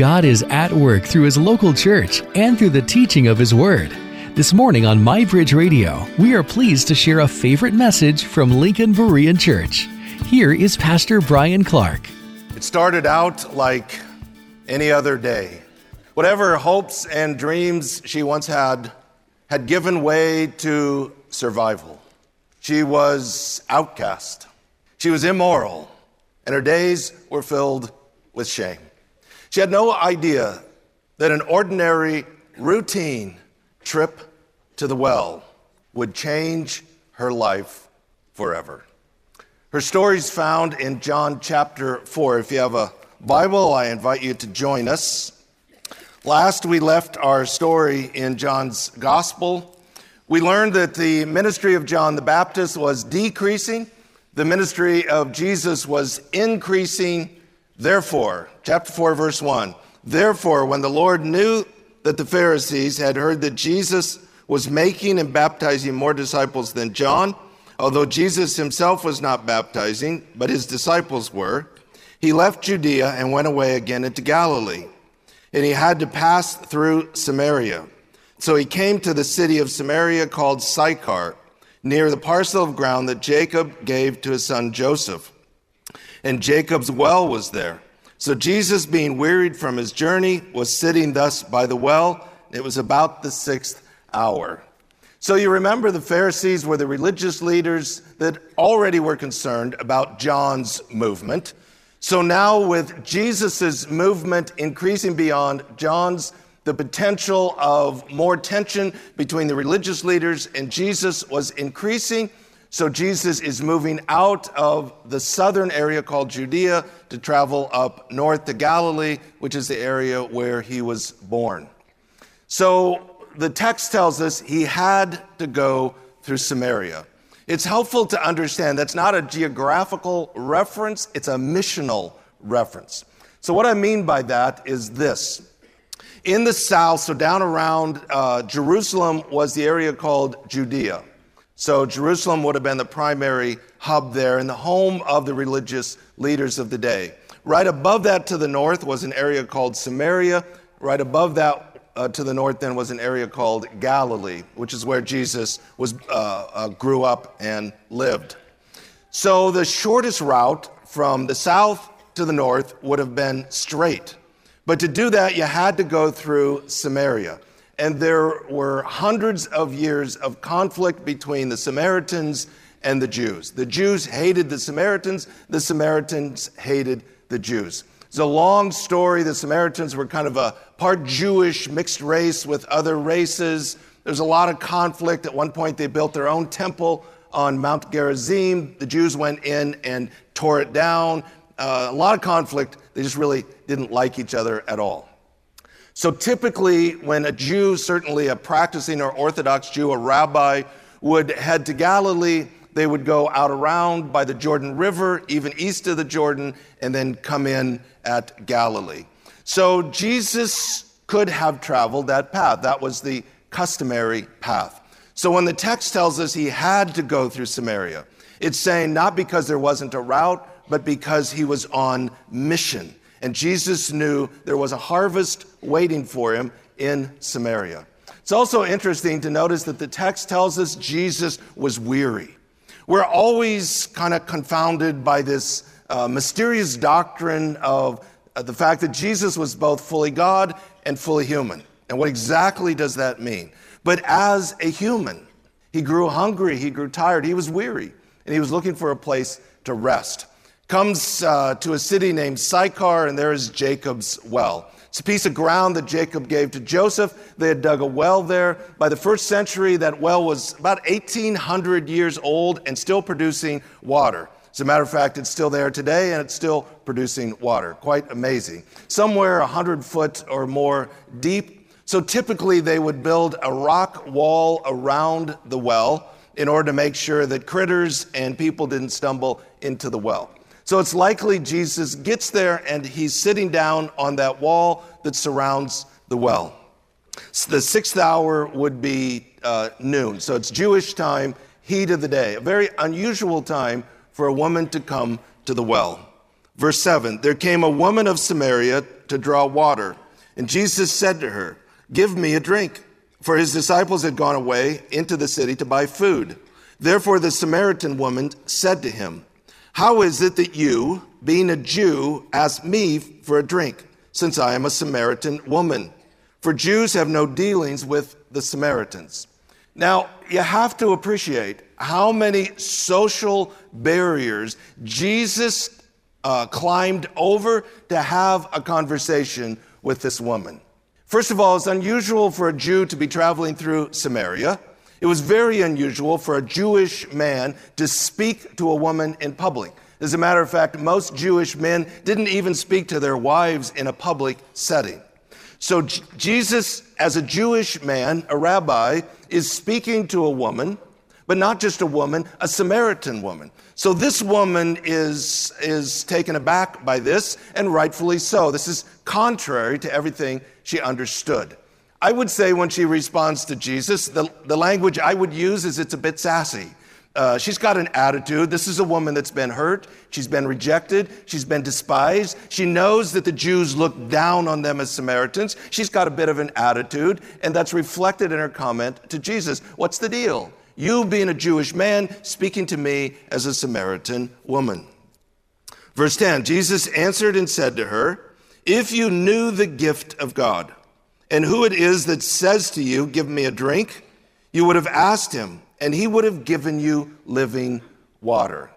God is at work through His local church and through the teaching of His Word. This morning on MyBridge Radio, we are pleased to share a favorite message from Lincoln Berean Church. Here is Pastor Bryan Clark. It started out like any other day. Whatever hopes and dreams she once had had given way to survival. She was outcast. She was immoral, and her days were filled with shame. She had no idea that an ordinary, routine trip to the well would change her life forever. Her story is found in John chapter 4. If you have a Bible, I invite you to join us. Last, we left our story in John's Gospel. We learned that the ministry of John the Baptist was decreasing, the ministry of Jesus was increasing. Therefore, chapter 4, verse 1 Therefore, when the Lord knew that the Pharisees had heard that Jesus was making and baptizing more disciples than John, although Jesus himself was not baptizing, but his disciples were, he left Judea and went away again into Galilee and he had to pass through Samaria. So he came to the city of Samaria called Sychar, near the parcel of ground that Jacob gave to his son Joseph. And Jacob's well was there. So Jesus, being wearied from his journey, was sitting thus by the well. It was about the sixth hour. So you remember the Pharisees were the religious leaders that already were concerned about John's movement. So now, with Jesus' movement increasing beyond John's, the potential of more tension between the religious leaders and Jesus was increasing. So Jesus is moving out of the southern area called Judea to travel up north to Galilee, which is the area where he was born. So the text tells us he had to go through Samaria. It's helpful to understand that's not a geographical reference, it's a missional reference. So, what I mean by that is this. In the south, so down around uh, Jerusalem, was the area called Judea. So, Jerusalem would have been the primary hub there and the home of the religious leaders of the day. Right above that to the north was an area called Samaria. Right above that uh, to the north then was an area called Galilee, which is where Jesus was, uh, uh, grew up and lived. So the shortest route from the south to the north would have been straight. But to do that, you had to go through Samaria. And there were hundreds of years of conflict between the Samaritans and the Jews. The Jews hated the Samaritans, the Samaritans hated the Jews. It's a long story. The Samaritans were kind of a part Jewish, mixed race with other races. There's a lot of conflict. At one point, they built their own temple on Mount Gerizim. The Jews went in and tore it down. Uh, a lot of conflict. They just really didn't like each other at all. So typically, when a Jew, certainly a practicing or Orthodox Jew, a rabbi, would head to Galilee, they would go out around by the Jordan River, even east of the Jordan, and then come in at Galilee. So Jesus could have traveled that path. That was the customary path. So when the text tells us he had to go through Samaria, it's saying not because there wasn't a route, but because he was on mission. And Jesus knew there was a harvest waiting for him in Samaria. It's also interesting to notice that the text tells us Jesus was weary. We're always kind of confounded by this uh, mysterious doctrine of uh, the fact that Jesus was both fully God and fully human. And what exactly does that mean? But as a human, he grew hungry, he grew tired, he was weary, and he was looking for a place to rest. Comes uh, to a city named Sychar, and there is Jacob's well. It's a piece of ground that Jacob gave to Joseph. They had dug a well there. By the first century, that well was about 1,800 years old and still producing water. As a matter of fact, it's still there today and it's still producing water. Quite amazing. Somewhere 100 foot or more deep. So typically, they would build a rock wall around the well in order to make sure that critters and people didn't stumble into the well. So it's likely Jesus gets there and he's sitting down on that wall that surrounds the well. So the sixth hour would be uh, noon. So it's Jewish time, heat of the day. A very unusual time for a woman to come to the well. Verse 7 There came a woman of Samaria to draw water, and Jesus said to her, Give me a drink. For his disciples had gone away into the city to buy food. Therefore, the Samaritan woman said to him, How is it that you, being a Jew, ask me for a drink, since I am a Samaritan woman? For Jews have no dealings with the Samaritans. Now, you have to appreciate how many social barriers Jesus uh, climbed over to have a conversation with this woman. First of all, it's unusual for a Jew to be traveling through Samaria. It was very unusual for a Jewish man to speak to a woman in public. As a matter of fact, most Jewish men didn't even speak to their wives in a public setting. So Jesus, as a Jewish man, a rabbi, is speaking to a woman, but not just a woman, a Samaritan woman. So this woman is, is taken aback by this, and rightfully so. This is contrary to everything she understood. I would say when she responds to Jesus, the, the language I would use is it's a bit sassy. Uh, she's got an attitude. This is a woman that's been hurt. She's been rejected. She's been despised. She knows that the Jews look down on them as Samaritans. She's got a bit of an attitude, and that's reflected in her comment to Jesus. What's the deal? You, being a Jewish man, speaking to me as a Samaritan woman. Verse 10 Jesus answered and said to her, If you knew the gift of God, and who it is that says to you, Give me a drink, you would have asked him and he would have given you living water.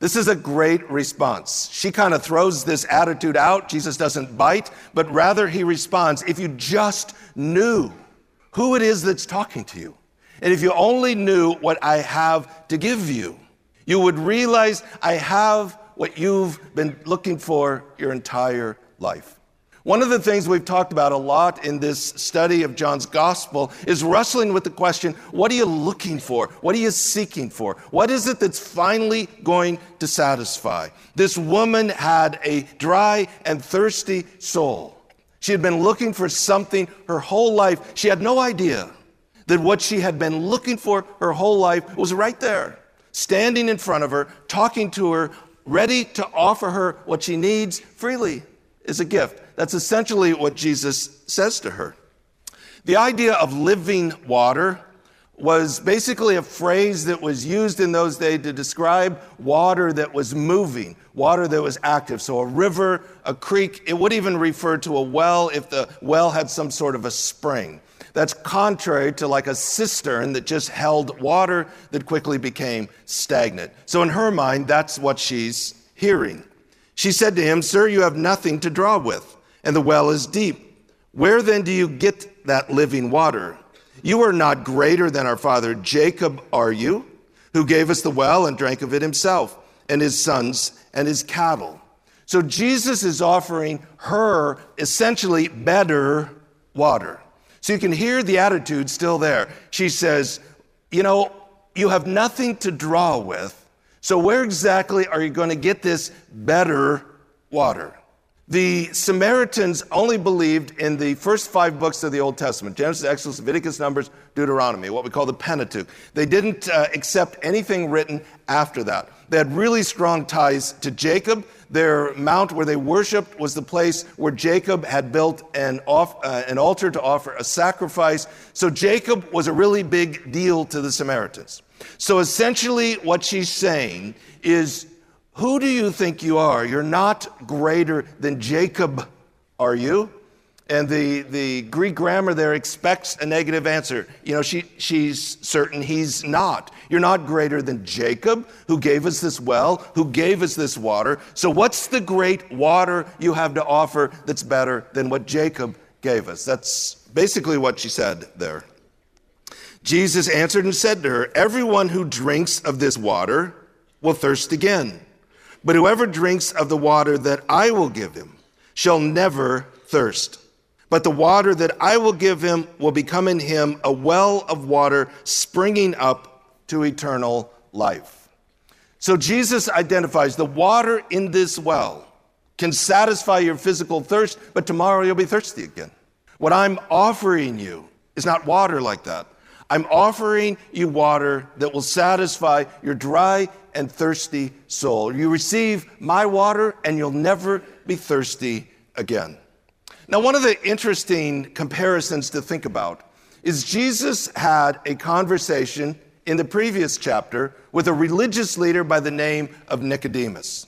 This is a great response. She kind of throws this attitude out. Jesus doesn't bite, but rather he responds if you just knew who it is that's talking to you, and if you only knew what I have to give you, you would realize I have what you've been looking for your entire life. One of the things we've talked about a lot in this study of John's gospel is wrestling with the question what are you looking for? What are you seeking for? What is it that's finally going to satisfy? This woman had a dry and thirsty soul. She had been looking for something her whole life. She had no idea that what she had been looking for her whole life was right there, standing in front of her, talking to her, ready to offer her what she needs freely is a gift. That's essentially what Jesus says to her. The idea of living water was basically a phrase that was used in those days to describe water that was moving, water that was active. So a river, a creek, it would even refer to a well if the well had some sort of a spring. That's contrary to like a cistern that just held water that quickly became stagnant. So in her mind, that's what she's hearing. She said to him, Sir, you have nothing to draw with, and the well is deep. Where then do you get that living water? You are not greater than our father Jacob, are you? Who gave us the well and drank of it himself, and his sons and his cattle. So Jesus is offering her essentially better water. So you can hear the attitude still there. She says, You know, you have nothing to draw with, so, where exactly are you going to get this better water? The Samaritans only believed in the first five books of the Old Testament Genesis, Exodus, Leviticus, Numbers, Deuteronomy, what we call the Pentateuch. They didn't uh, accept anything written after that. They had really strong ties to Jacob. Their mount where they worshiped was the place where Jacob had built an, off, uh, an altar to offer a sacrifice. So, Jacob was a really big deal to the Samaritans. So essentially, what she's saying is, Who do you think you are? You're not greater than Jacob, are you? And the, the Greek grammar there expects a negative answer. You know, she, she's certain he's not. You're not greater than Jacob, who gave us this well, who gave us this water. So, what's the great water you have to offer that's better than what Jacob gave us? That's basically what she said there. Jesus answered and said to her, Everyone who drinks of this water will thirst again. But whoever drinks of the water that I will give him shall never thirst. But the water that I will give him will become in him a well of water springing up to eternal life. So Jesus identifies the water in this well can satisfy your physical thirst, but tomorrow you'll be thirsty again. What I'm offering you is not water like that. I'm offering you water that will satisfy your dry and thirsty soul. You receive my water, and you'll never be thirsty again. Now, one of the interesting comparisons to think about is Jesus had a conversation in the previous chapter with a religious leader by the name of Nicodemus.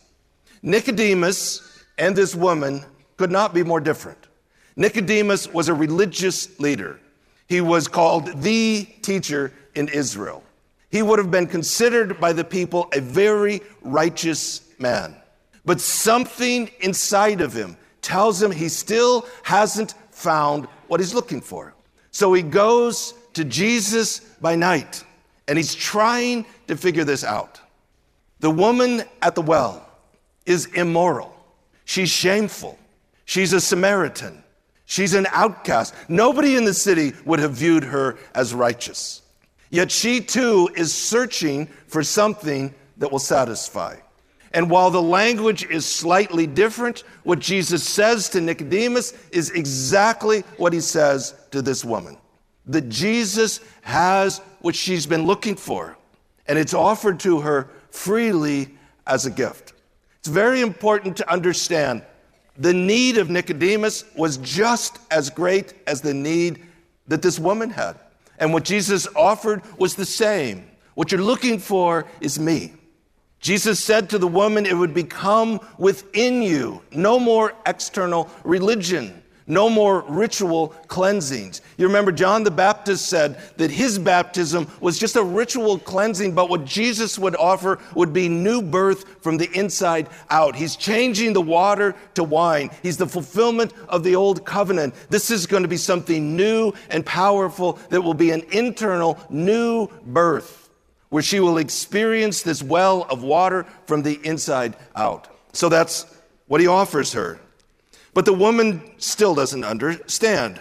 Nicodemus and this woman could not be more different. Nicodemus was a religious leader. He was called the teacher in Israel. He would have been considered by the people a very righteous man. But something inside of him tells him he still hasn't found what he's looking for. So he goes to Jesus by night and he's trying to figure this out. The woman at the well is immoral. She's shameful. She's a Samaritan. She's an outcast. Nobody in the city would have viewed her as righteous. Yet she too is searching for something that will satisfy. And while the language is slightly different, what Jesus says to Nicodemus is exactly what he says to this woman that Jesus has what she's been looking for, and it's offered to her freely as a gift. It's very important to understand the need of Nicodemus was just as great as the need that this woman had. And what Jesus offered was the same. What you're looking for is me. Jesus said to the woman, It would become within you, no more external religion. No more ritual cleansings. You remember John the Baptist said that his baptism was just a ritual cleansing, but what Jesus would offer would be new birth from the inside out. He's changing the water to wine. He's the fulfillment of the old covenant. This is going to be something new and powerful that will be an internal new birth where she will experience this well of water from the inside out. So that's what he offers her. But the woman still doesn't understand.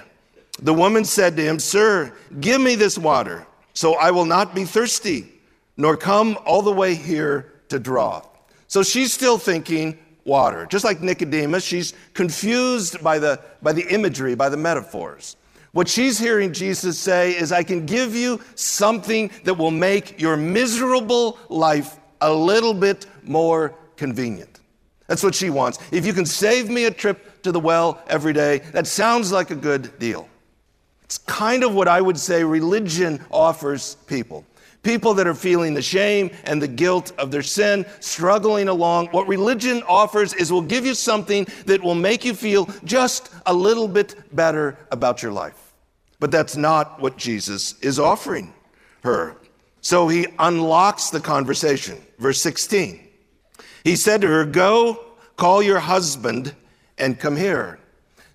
The woman said to him, Sir, give me this water, so I will not be thirsty, nor come all the way here to draw. So she's still thinking water. Just like Nicodemus, she's confused by the, by the imagery, by the metaphors. What she's hearing Jesus say is, I can give you something that will make your miserable life a little bit more convenient. That's what she wants. If you can save me a trip to the well every day. That sounds like a good deal. It's kind of what I would say religion offers people. People that are feeling the shame and the guilt of their sin, struggling along. What religion offers is will give you something that will make you feel just a little bit better about your life. But that's not what Jesus is offering her. So he unlocks the conversation. Verse 16. He said to her, Go, call your husband and come here.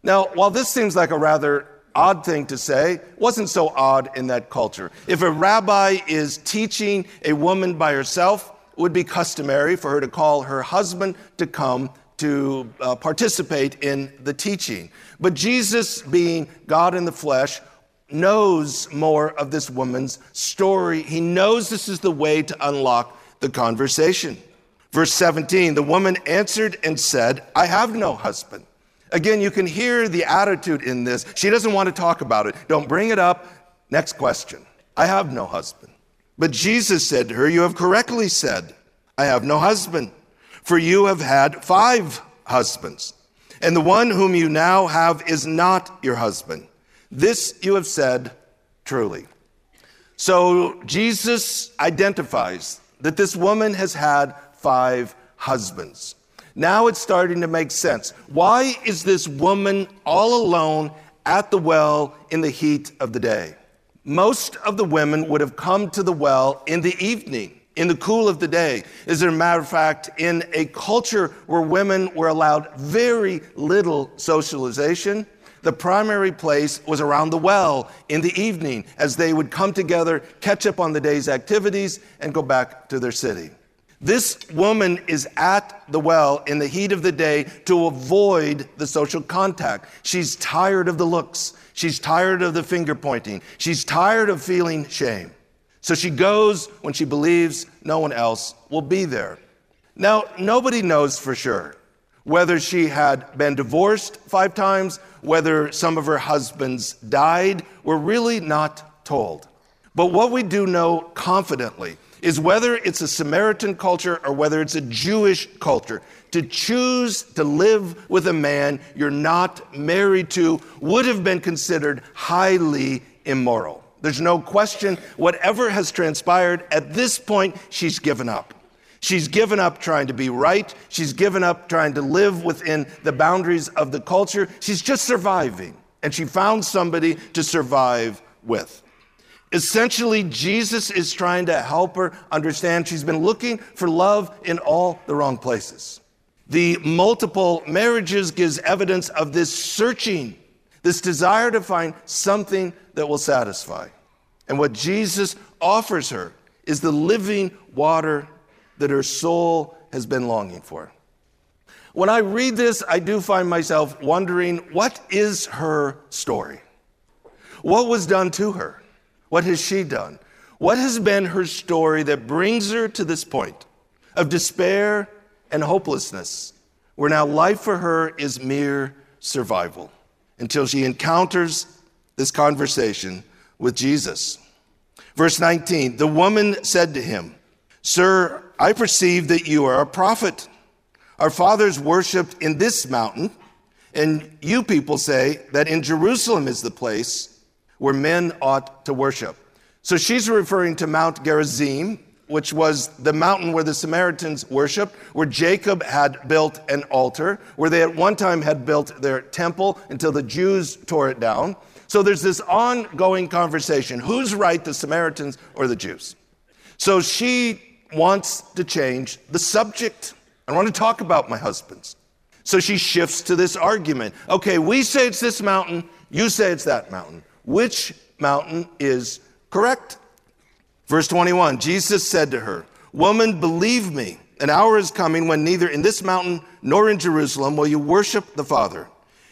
Now, while this seems like a rather odd thing to say, wasn't so odd in that culture. If a rabbi is teaching a woman by herself, it would be customary for her to call her husband to come to uh, participate in the teaching. But Jesus, being God in the flesh, knows more of this woman's story. He knows this is the way to unlock the conversation. Verse 17 the woman answered and said, I have no husband. Again, you can hear the attitude in this. She doesn't want to talk about it. Don't bring it up. Next question I have no husband. But Jesus said to her, You have correctly said, I have no husband, for you have had five husbands, and the one whom you now have is not your husband. This you have said truly. So Jesus identifies that this woman has had five husbands. Now it's starting to make sense. Why is this woman all alone at the well in the heat of the day? Most of the women would have come to the well in the evening, in the cool of the day. As a matter of fact, in a culture where women were allowed very little socialization, the primary place was around the well in the evening as they would come together, catch up on the day's activities, and go back to their city. This woman is at the well in the heat of the day to avoid the social contact. She's tired of the looks. She's tired of the finger pointing. She's tired of feeling shame. So she goes when she believes no one else will be there. Now, nobody knows for sure whether she had been divorced five times, whether some of her husbands died. We're really not told. But what we do know confidently is whether it's a Samaritan culture or whether it's a Jewish culture. To choose to live with a man you're not married to would have been considered highly immoral. There's no question, whatever has transpired, at this point, she's given up. She's given up trying to be right. She's given up trying to live within the boundaries of the culture. She's just surviving. And she found somebody to survive with. Essentially, Jesus is trying to help her understand she's been looking for love in all the wrong places. The multiple marriages gives evidence of this searching, this desire to find something that will satisfy. And what Jesus offers her is the living water that her soul has been longing for. When I read this, I do find myself wondering what is her story? What was done to her? What has she done? What has been her story that brings her to this point of despair and hopelessness, where now life for her is mere survival until she encounters this conversation with Jesus? Verse 19 The woman said to him, Sir, I perceive that you are a prophet. Our fathers worshiped in this mountain, and you people say that in Jerusalem is the place where men ought to worship. So she's referring to Mount Gerizim, which was the mountain where the Samaritans worshiped, where Jacob had built an altar, where they at one time had built their temple until the Jews tore it down. So there's this ongoing conversation who's right, the Samaritans or the Jews? So she wants to change the subject. I want to talk about my husbands. So she shifts to this argument. Okay, we say it's this mountain, you say it's that mountain. Which mountain is correct? Verse 21 Jesus said to her, Woman, believe me, an hour is coming when neither in this mountain nor in Jerusalem will you worship the Father.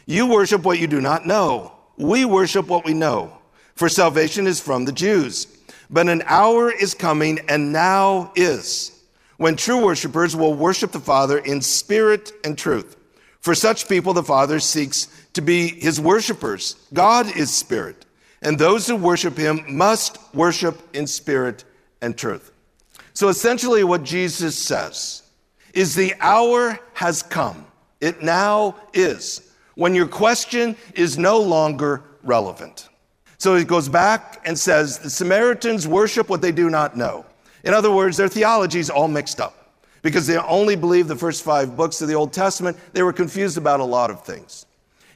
You worship what you do not know. We worship what we know, for salvation is from the Jews. But an hour is coming, and now is, when true worshipers will worship the Father in spirit and truth. For such people, the Father seeks to be his worshipers. God is spirit, and those who worship him must worship in spirit and truth. So essentially, what Jesus says is the hour has come. It now is when your question is no longer relevant. So he goes back and says the Samaritans worship what they do not know. In other words, their theology is all mixed up because they only believe the first five books of the Old Testament. They were confused about a lot of things.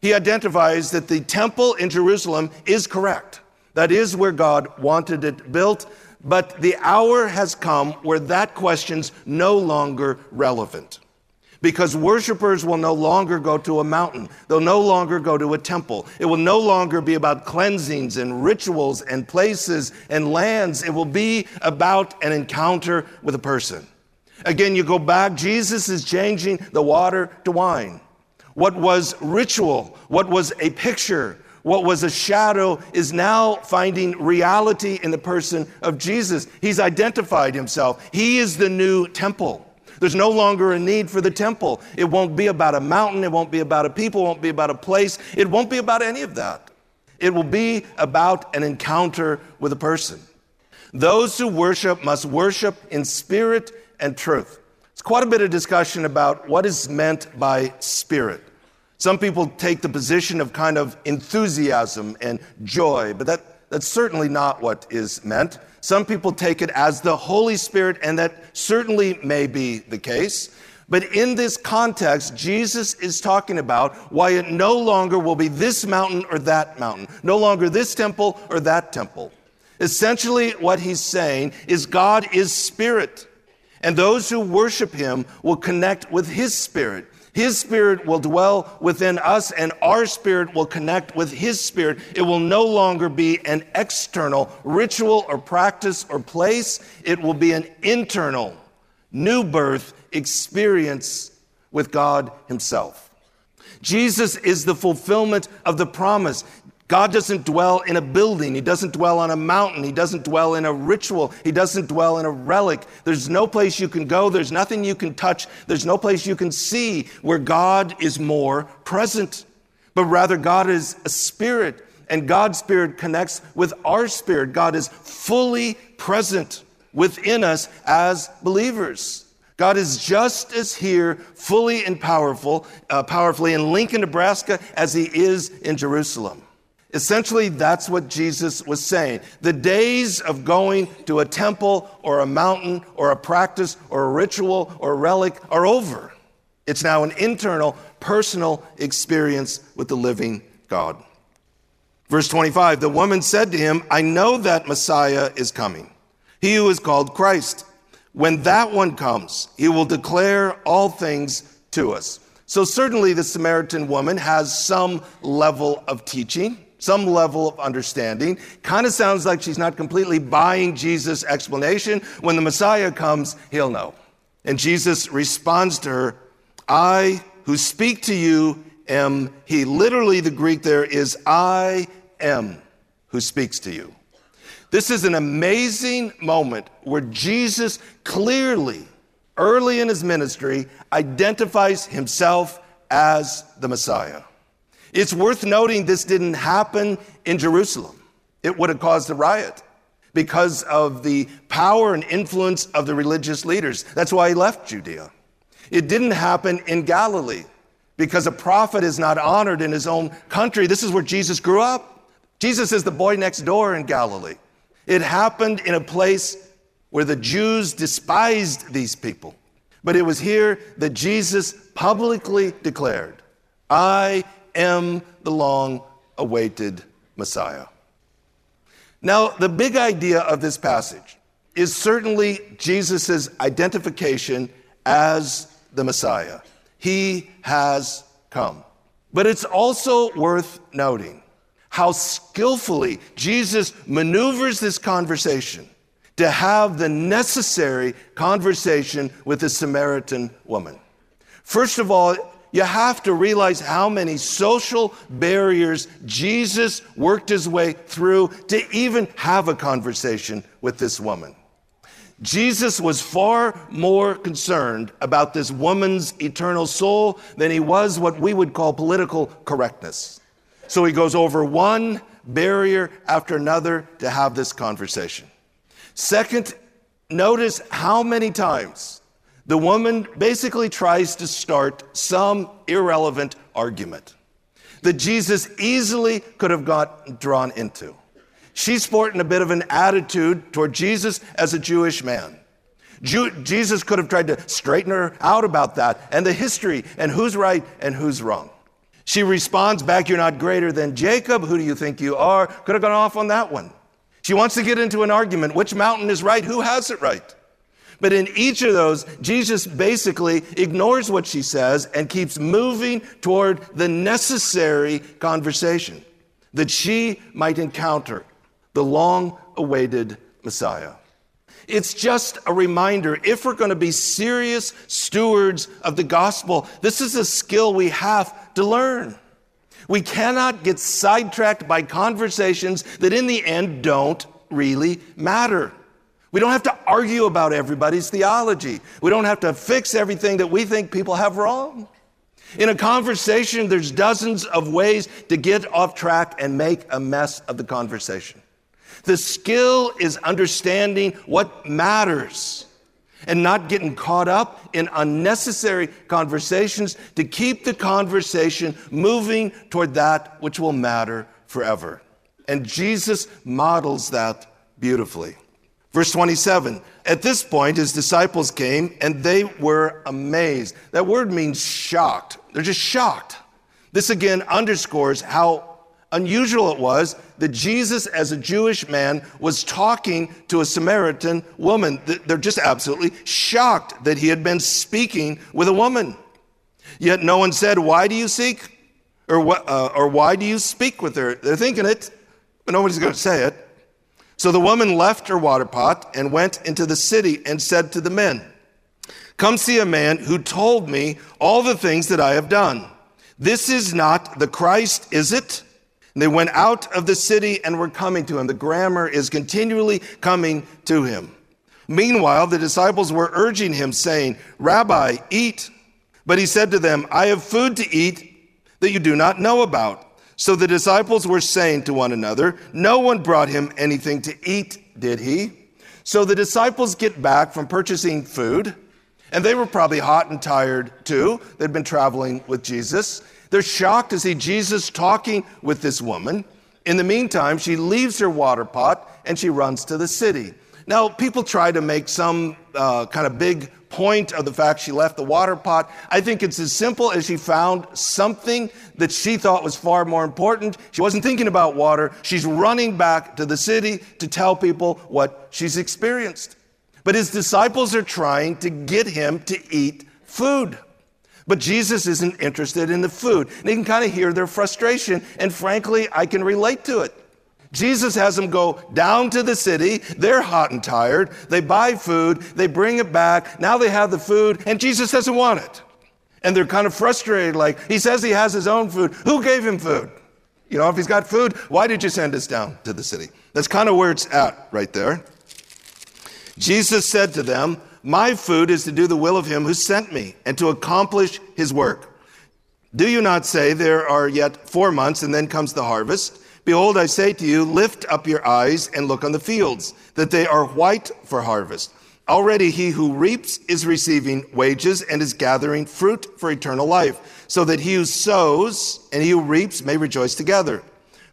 He identifies that the temple in Jerusalem is correct. That is where God wanted it built, but the hour has come where that question's no longer relevant. Because worshipers will no longer go to a mountain. They'll no longer go to a temple. It will no longer be about cleansings and rituals and places and lands. It will be about an encounter with a person. Again, you go back, Jesus is changing the water to wine. What was ritual, what was a picture, what was a shadow is now finding reality in the person of Jesus. He's identified himself. He is the new temple. There's no longer a need for the temple. It won't be about a mountain. It won't be about a people. It won't be about a place. It won't be about any of that. It will be about an encounter with a person. Those who worship must worship in spirit and truth. It's quite a bit of discussion about what is meant by spirit. Some people take the position of kind of enthusiasm and joy, but that, that's certainly not what is meant. Some people take it as the Holy Spirit, and that certainly may be the case. But in this context, Jesus is talking about why it no longer will be this mountain or that mountain, no longer this temple or that temple. Essentially, what he's saying is God is spirit, and those who worship him will connect with his spirit. His spirit will dwell within us, and our spirit will connect with His spirit. It will no longer be an external ritual or practice or place, it will be an internal, new birth experience with God Himself. Jesus is the fulfillment of the promise. God doesn't dwell in a building. He doesn't dwell on a mountain. He doesn't dwell in a ritual. He doesn't dwell in a relic. There's no place you can go. There's nothing you can touch. There's no place you can see where God is more present. But rather, God is a spirit, and God's spirit connects with our spirit. God is fully present within us as believers. God is just as here, fully and powerful, uh, powerfully in Lincoln, Nebraska, as He is in Jerusalem. Essentially, that's what Jesus was saying. The days of going to a temple or a mountain or a practice or a ritual or a relic are over. It's now an internal, personal experience with the living God. Verse 25 The woman said to him, I know that Messiah is coming, he who is called Christ. When that one comes, he will declare all things to us. So, certainly, the Samaritan woman has some level of teaching, some level of understanding. Kind of sounds like she's not completely buying Jesus' explanation. When the Messiah comes, he'll know. And Jesus responds to her, I who speak to you am he. Literally, the Greek there is I am who speaks to you. This is an amazing moment where Jesus clearly, early in his ministry, identifies himself as the Messiah. It's worth noting this didn't happen in Jerusalem. It would have caused a riot because of the power and influence of the religious leaders. That's why he left Judea. It didn't happen in Galilee because a prophet is not honored in his own country. This is where Jesus grew up. Jesus is the boy next door in Galilee. It happened in a place where the Jews despised these people. But it was here that Jesus publicly declared, I am the long awaited Messiah. Now, the big idea of this passage is certainly Jesus' identification as the Messiah. He has come. But it's also worth noting how skillfully Jesus maneuvers this conversation to have the necessary conversation with the Samaritan woman. First of all, you have to realize how many social barriers Jesus worked his way through to even have a conversation with this woman. Jesus was far more concerned about this woman's eternal soul than he was what we would call political correctness. So he goes over one barrier after another to have this conversation. Second, notice how many times the woman basically tries to start some irrelevant argument that Jesus easily could have got drawn into. She's sporting a bit of an attitude toward Jesus as a Jewish man. Jew, Jesus could have tried to straighten her out about that and the history and who's right and who's wrong. She responds back, You're not greater than Jacob. Who do you think you are? Could have gone off on that one. She wants to get into an argument. Which mountain is right? Who has it right? But in each of those, Jesus basically ignores what she says and keeps moving toward the necessary conversation that she might encounter the long awaited Messiah. It's just a reminder if we're going to be serious stewards of the gospel, this is a skill we have to learn. We cannot get sidetracked by conversations that in the end don't really matter. We don't have to argue about everybody's theology. We don't have to fix everything that we think people have wrong. In a conversation, there's dozens of ways to get off track and make a mess of the conversation. The skill is understanding what matters and not getting caught up in unnecessary conversations to keep the conversation moving toward that which will matter forever. And Jesus models that beautifully. Verse 27 At this point, his disciples came and they were amazed. That word means shocked. They're just shocked. This again underscores how unusual it was that Jesus, as a Jewish man, was talking to a Samaritan woman. They're just absolutely shocked that he had been speaking with a woman. Yet no one said, Why do you seek? Or, uh, or why do you speak with her? They're thinking it, but nobody's going to say it. So the woman left her water pot and went into the city and said to the men, Come see a man who told me all the things that I have done. This is not the Christ, is it? And they went out of the city and were coming to him. The grammar is continually coming to him. Meanwhile, the disciples were urging him, saying, Rabbi, eat. But he said to them, I have food to eat that you do not know about. So the disciples were saying to one another, No one brought him anything to eat, did he? So the disciples get back from purchasing food, and they were probably hot and tired too. They'd been traveling with Jesus. They're shocked to see Jesus talking with this woman. In the meantime, she leaves her water pot and she runs to the city. Now, people try to make some uh, kind of big point of the fact she left the water pot. I think it's as simple as she found something that she thought was far more important. She wasn't thinking about water. She's running back to the city to tell people what she's experienced. But his disciples are trying to get him to eat food. But Jesus isn't interested in the food. And you can kind of hear their frustration. And frankly, I can relate to it. Jesus has them go down to the city. They're hot and tired. They buy food. They bring it back. Now they have the food, and Jesus doesn't want it. And they're kind of frustrated. Like, he says he has his own food. Who gave him food? You know, if he's got food, why did you send us down to the city? That's kind of where it's at right there. Jesus said to them, My food is to do the will of him who sent me and to accomplish his work. Do you not say there are yet four months and then comes the harvest? Behold, I say to you, lift up your eyes and look on the fields, that they are white for harvest. Already he who reaps is receiving wages and is gathering fruit for eternal life, so that he who sows and he who reaps may rejoice together.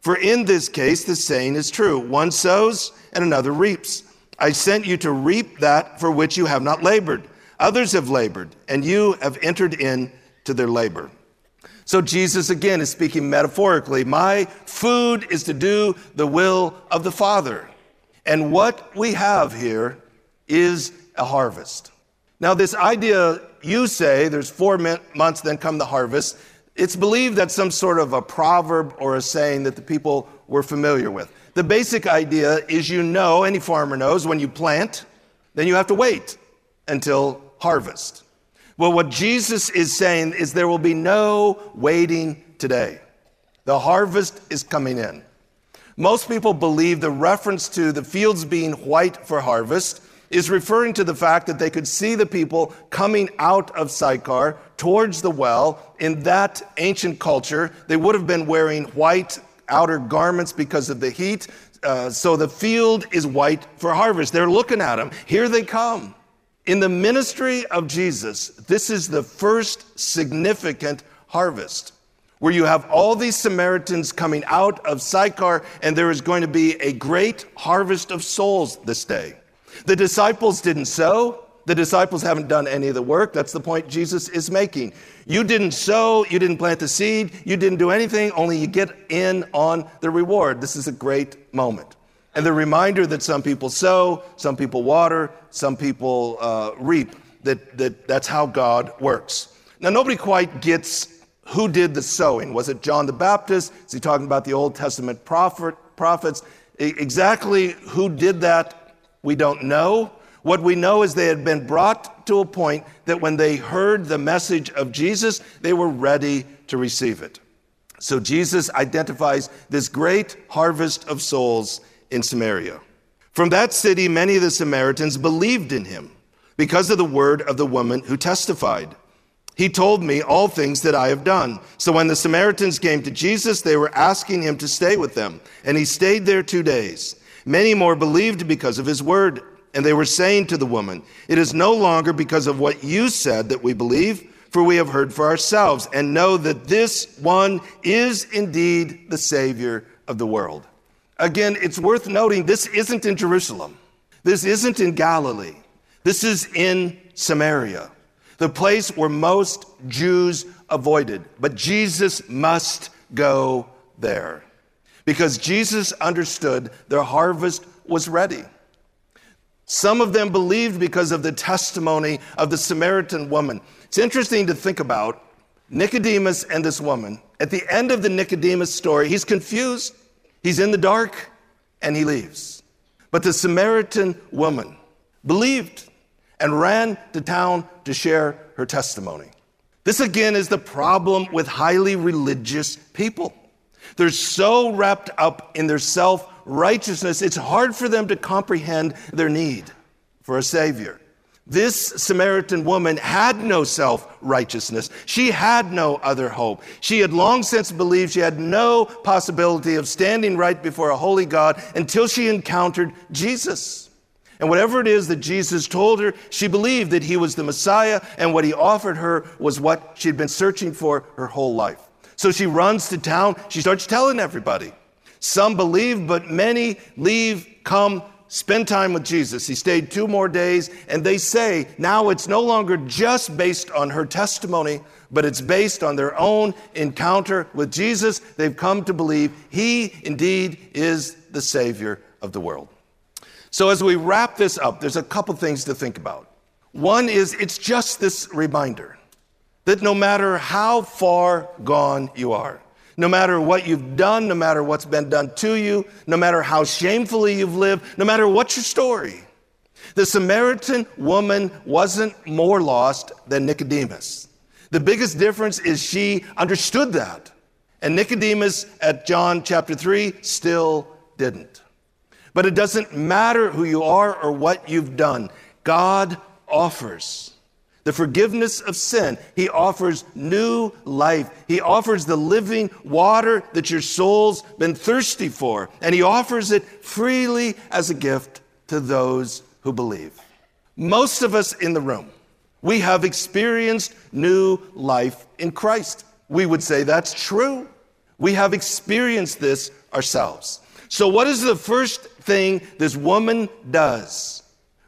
For in this case, the saying is true one sows and another reaps. I sent you to reap that for which you have not labored. Others have labored, and you have entered in to their labor. So Jesus again is speaking metaphorically. My food is to do the will of the Father. And what we have here is a harvest. Now, this idea, you say there's four months, then come the harvest. It's believed that some sort of a proverb or a saying that the people were familiar with. The basic idea is you know, any farmer knows, when you plant, then you have to wait until harvest. Well, what Jesus is saying is there will be no waiting today. The harvest is coming in. Most people believe the reference to the fields being white for harvest is referring to the fact that they could see the people coming out of Sychar towards the well. In that ancient culture, they would have been wearing white outer garments because of the heat. Uh, so the field is white for harvest. They're looking at them. Here they come. In the ministry of Jesus, this is the first significant harvest where you have all these Samaritans coming out of Sychar, and there is going to be a great harvest of souls this day. The disciples didn't sow. The disciples haven't done any of the work. That's the point Jesus is making. You didn't sow, you didn't plant the seed, you didn't do anything, only you get in on the reward. This is a great moment. And the reminder that some people sow, some people water, some people uh, reap, that, that that's how God works. Now, nobody quite gets who did the sowing. Was it John the Baptist? Is he talking about the Old Testament prophet, prophets? Exactly who did that, we don't know. What we know is they had been brought to a point that when they heard the message of Jesus, they were ready to receive it. So Jesus identifies this great harvest of souls in Samaria. From that city, many of the Samaritans believed in him because of the word of the woman who testified. He told me all things that I have done. So when the Samaritans came to Jesus, they were asking him to stay with them, and he stayed there two days. Many more believed because of his word, and they were saying to the woman, It is no longer because of what you said that we believe, for we have heard for ourselves, and know that this one is indeed the Savior of the world. Again, it's worth noting this isn't in Jerusalem. This isn't in Galilee. This is in Samaria, the place where most Jews avoided. But Jesus must go there because Jesus understood their harvest was ready. Some of them believed because of the testimony of the Samaritan woman. It's interesting to think about Nicodemus and this woman. At the end of the Nicodemus story, he's confused. He's in the dark and he leaves. But the Samaritan woman believed and ran to town to share her testimony. This again is the problem with highly religious people. They're so wrapped up in their self righteousness, it's hard for them to comprehend their need for a Savior. This Samaritan woman had no self righteousness. She had no other hope. She had long since believed she had no possibility of standing right before a holy God until she encountered Jesus. And whatever it is that Jesus told her, she believed that he was the Messiah, and what he offered her was what she'd been searching for her whole life. So she runs to town. She starts telling everybody. Some believe, but many leave, come, spend time with Jesus. He stayed two more days, and they say now it's no longer just based on her testimony, but it's based on their own encounter with Jesus. They've come to believe he indeed is the Savior of the world. So, as we wrap this up, there's a couple things to think about. One is it's just this reminder that no matter how far gone you are, no matter what you've done, no matter what's been done to you, no matter how shamefully you've lived, no matter what your story, the Samaritan woman wasn't more lost than Nicodemus. The biggest difference is she understood that. And Nicodemus at John chapter 3 still didn't. But it doesn't matter who you are or what you've done. God offers the forgiveness of sin. He offers new life. He offers the living water that your soul's been thirsty for. And He offers it freely as a gift to those who believe. Most of us in the room, we have experienced new life in Christ. We would say that's true. We have experienced this ourselves. So, what is the first thing this woman does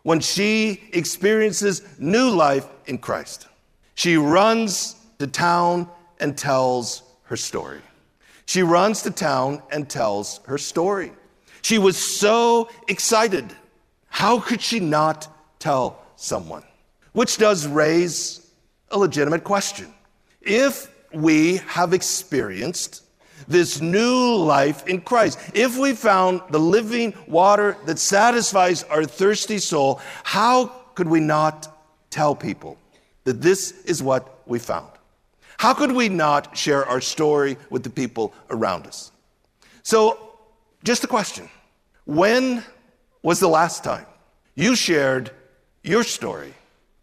when she experiences new life in Christ? She runs to town and tells her story. She runs to town and tells her story. She was so excited. How could she not tell someone? Which does raise a legitimate question. If we have experienced this new life in Christ. If we found the living water that satisfies our thirsty soul, how could we not tell people that this is what we found? How could we not share our story with the people around us? So, just a question When was the last time you shared your story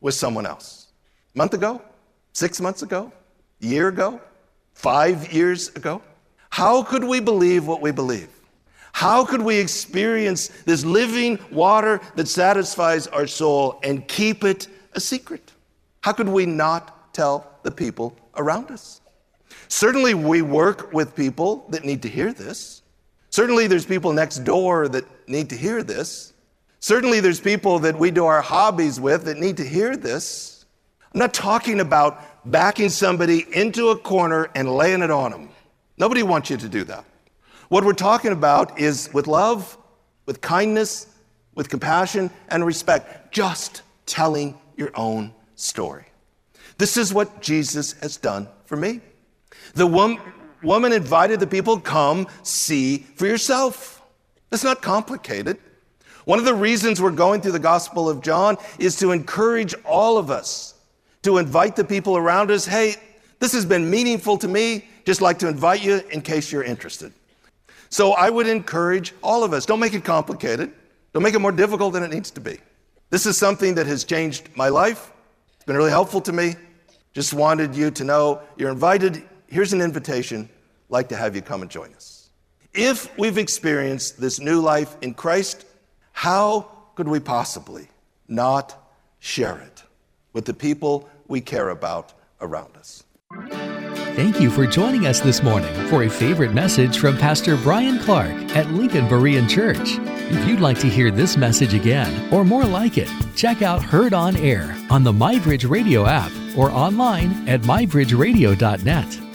with someone else? A month ago? Six months ago? A year ago? Five years ago? How could we believe what we believe? How could we experience this living water that satisfies our soul and keep it a secret? How could we not tell the people around us? Certainly, we work with people that need to hear this. Certainly, there's people next door that need to hear this. Certainly, there's people that we do our hobbies with that need to hear this. I'm not talking about backing somebody into a corner and laying it on them. Nobody wants you to do that. What we're talking about is with love, with kindness, with compassion and respect, just telling your own story. This is what Jesus has done for me. The wom- woman invited the people, come see for yourself. It's not complicated. One of the reasons we're going through the Gospel of John is to encourage all of us to invite the people around us hey, this has been meaningful to me just like to invite you in case you're interested. So I would encourage all of us don't make it complicated, don't make it more difficult than it needs to be. This is something that has changed my life. It's been really helpful to me. Just wanted you to know you're invited. Here's an invitation. Like to have you come and join us. If we've experienced this new life in Christ, how could we possibly not share it with the people we care about around us? Thank you for joining us this morning for a favorite message from Pastor Bryan Clark at Lincoln Berean Church. If you'd like to hear this message again or more like it, check out Heard on Air on the MyBridge Radio app or online at mybridgeradio.net.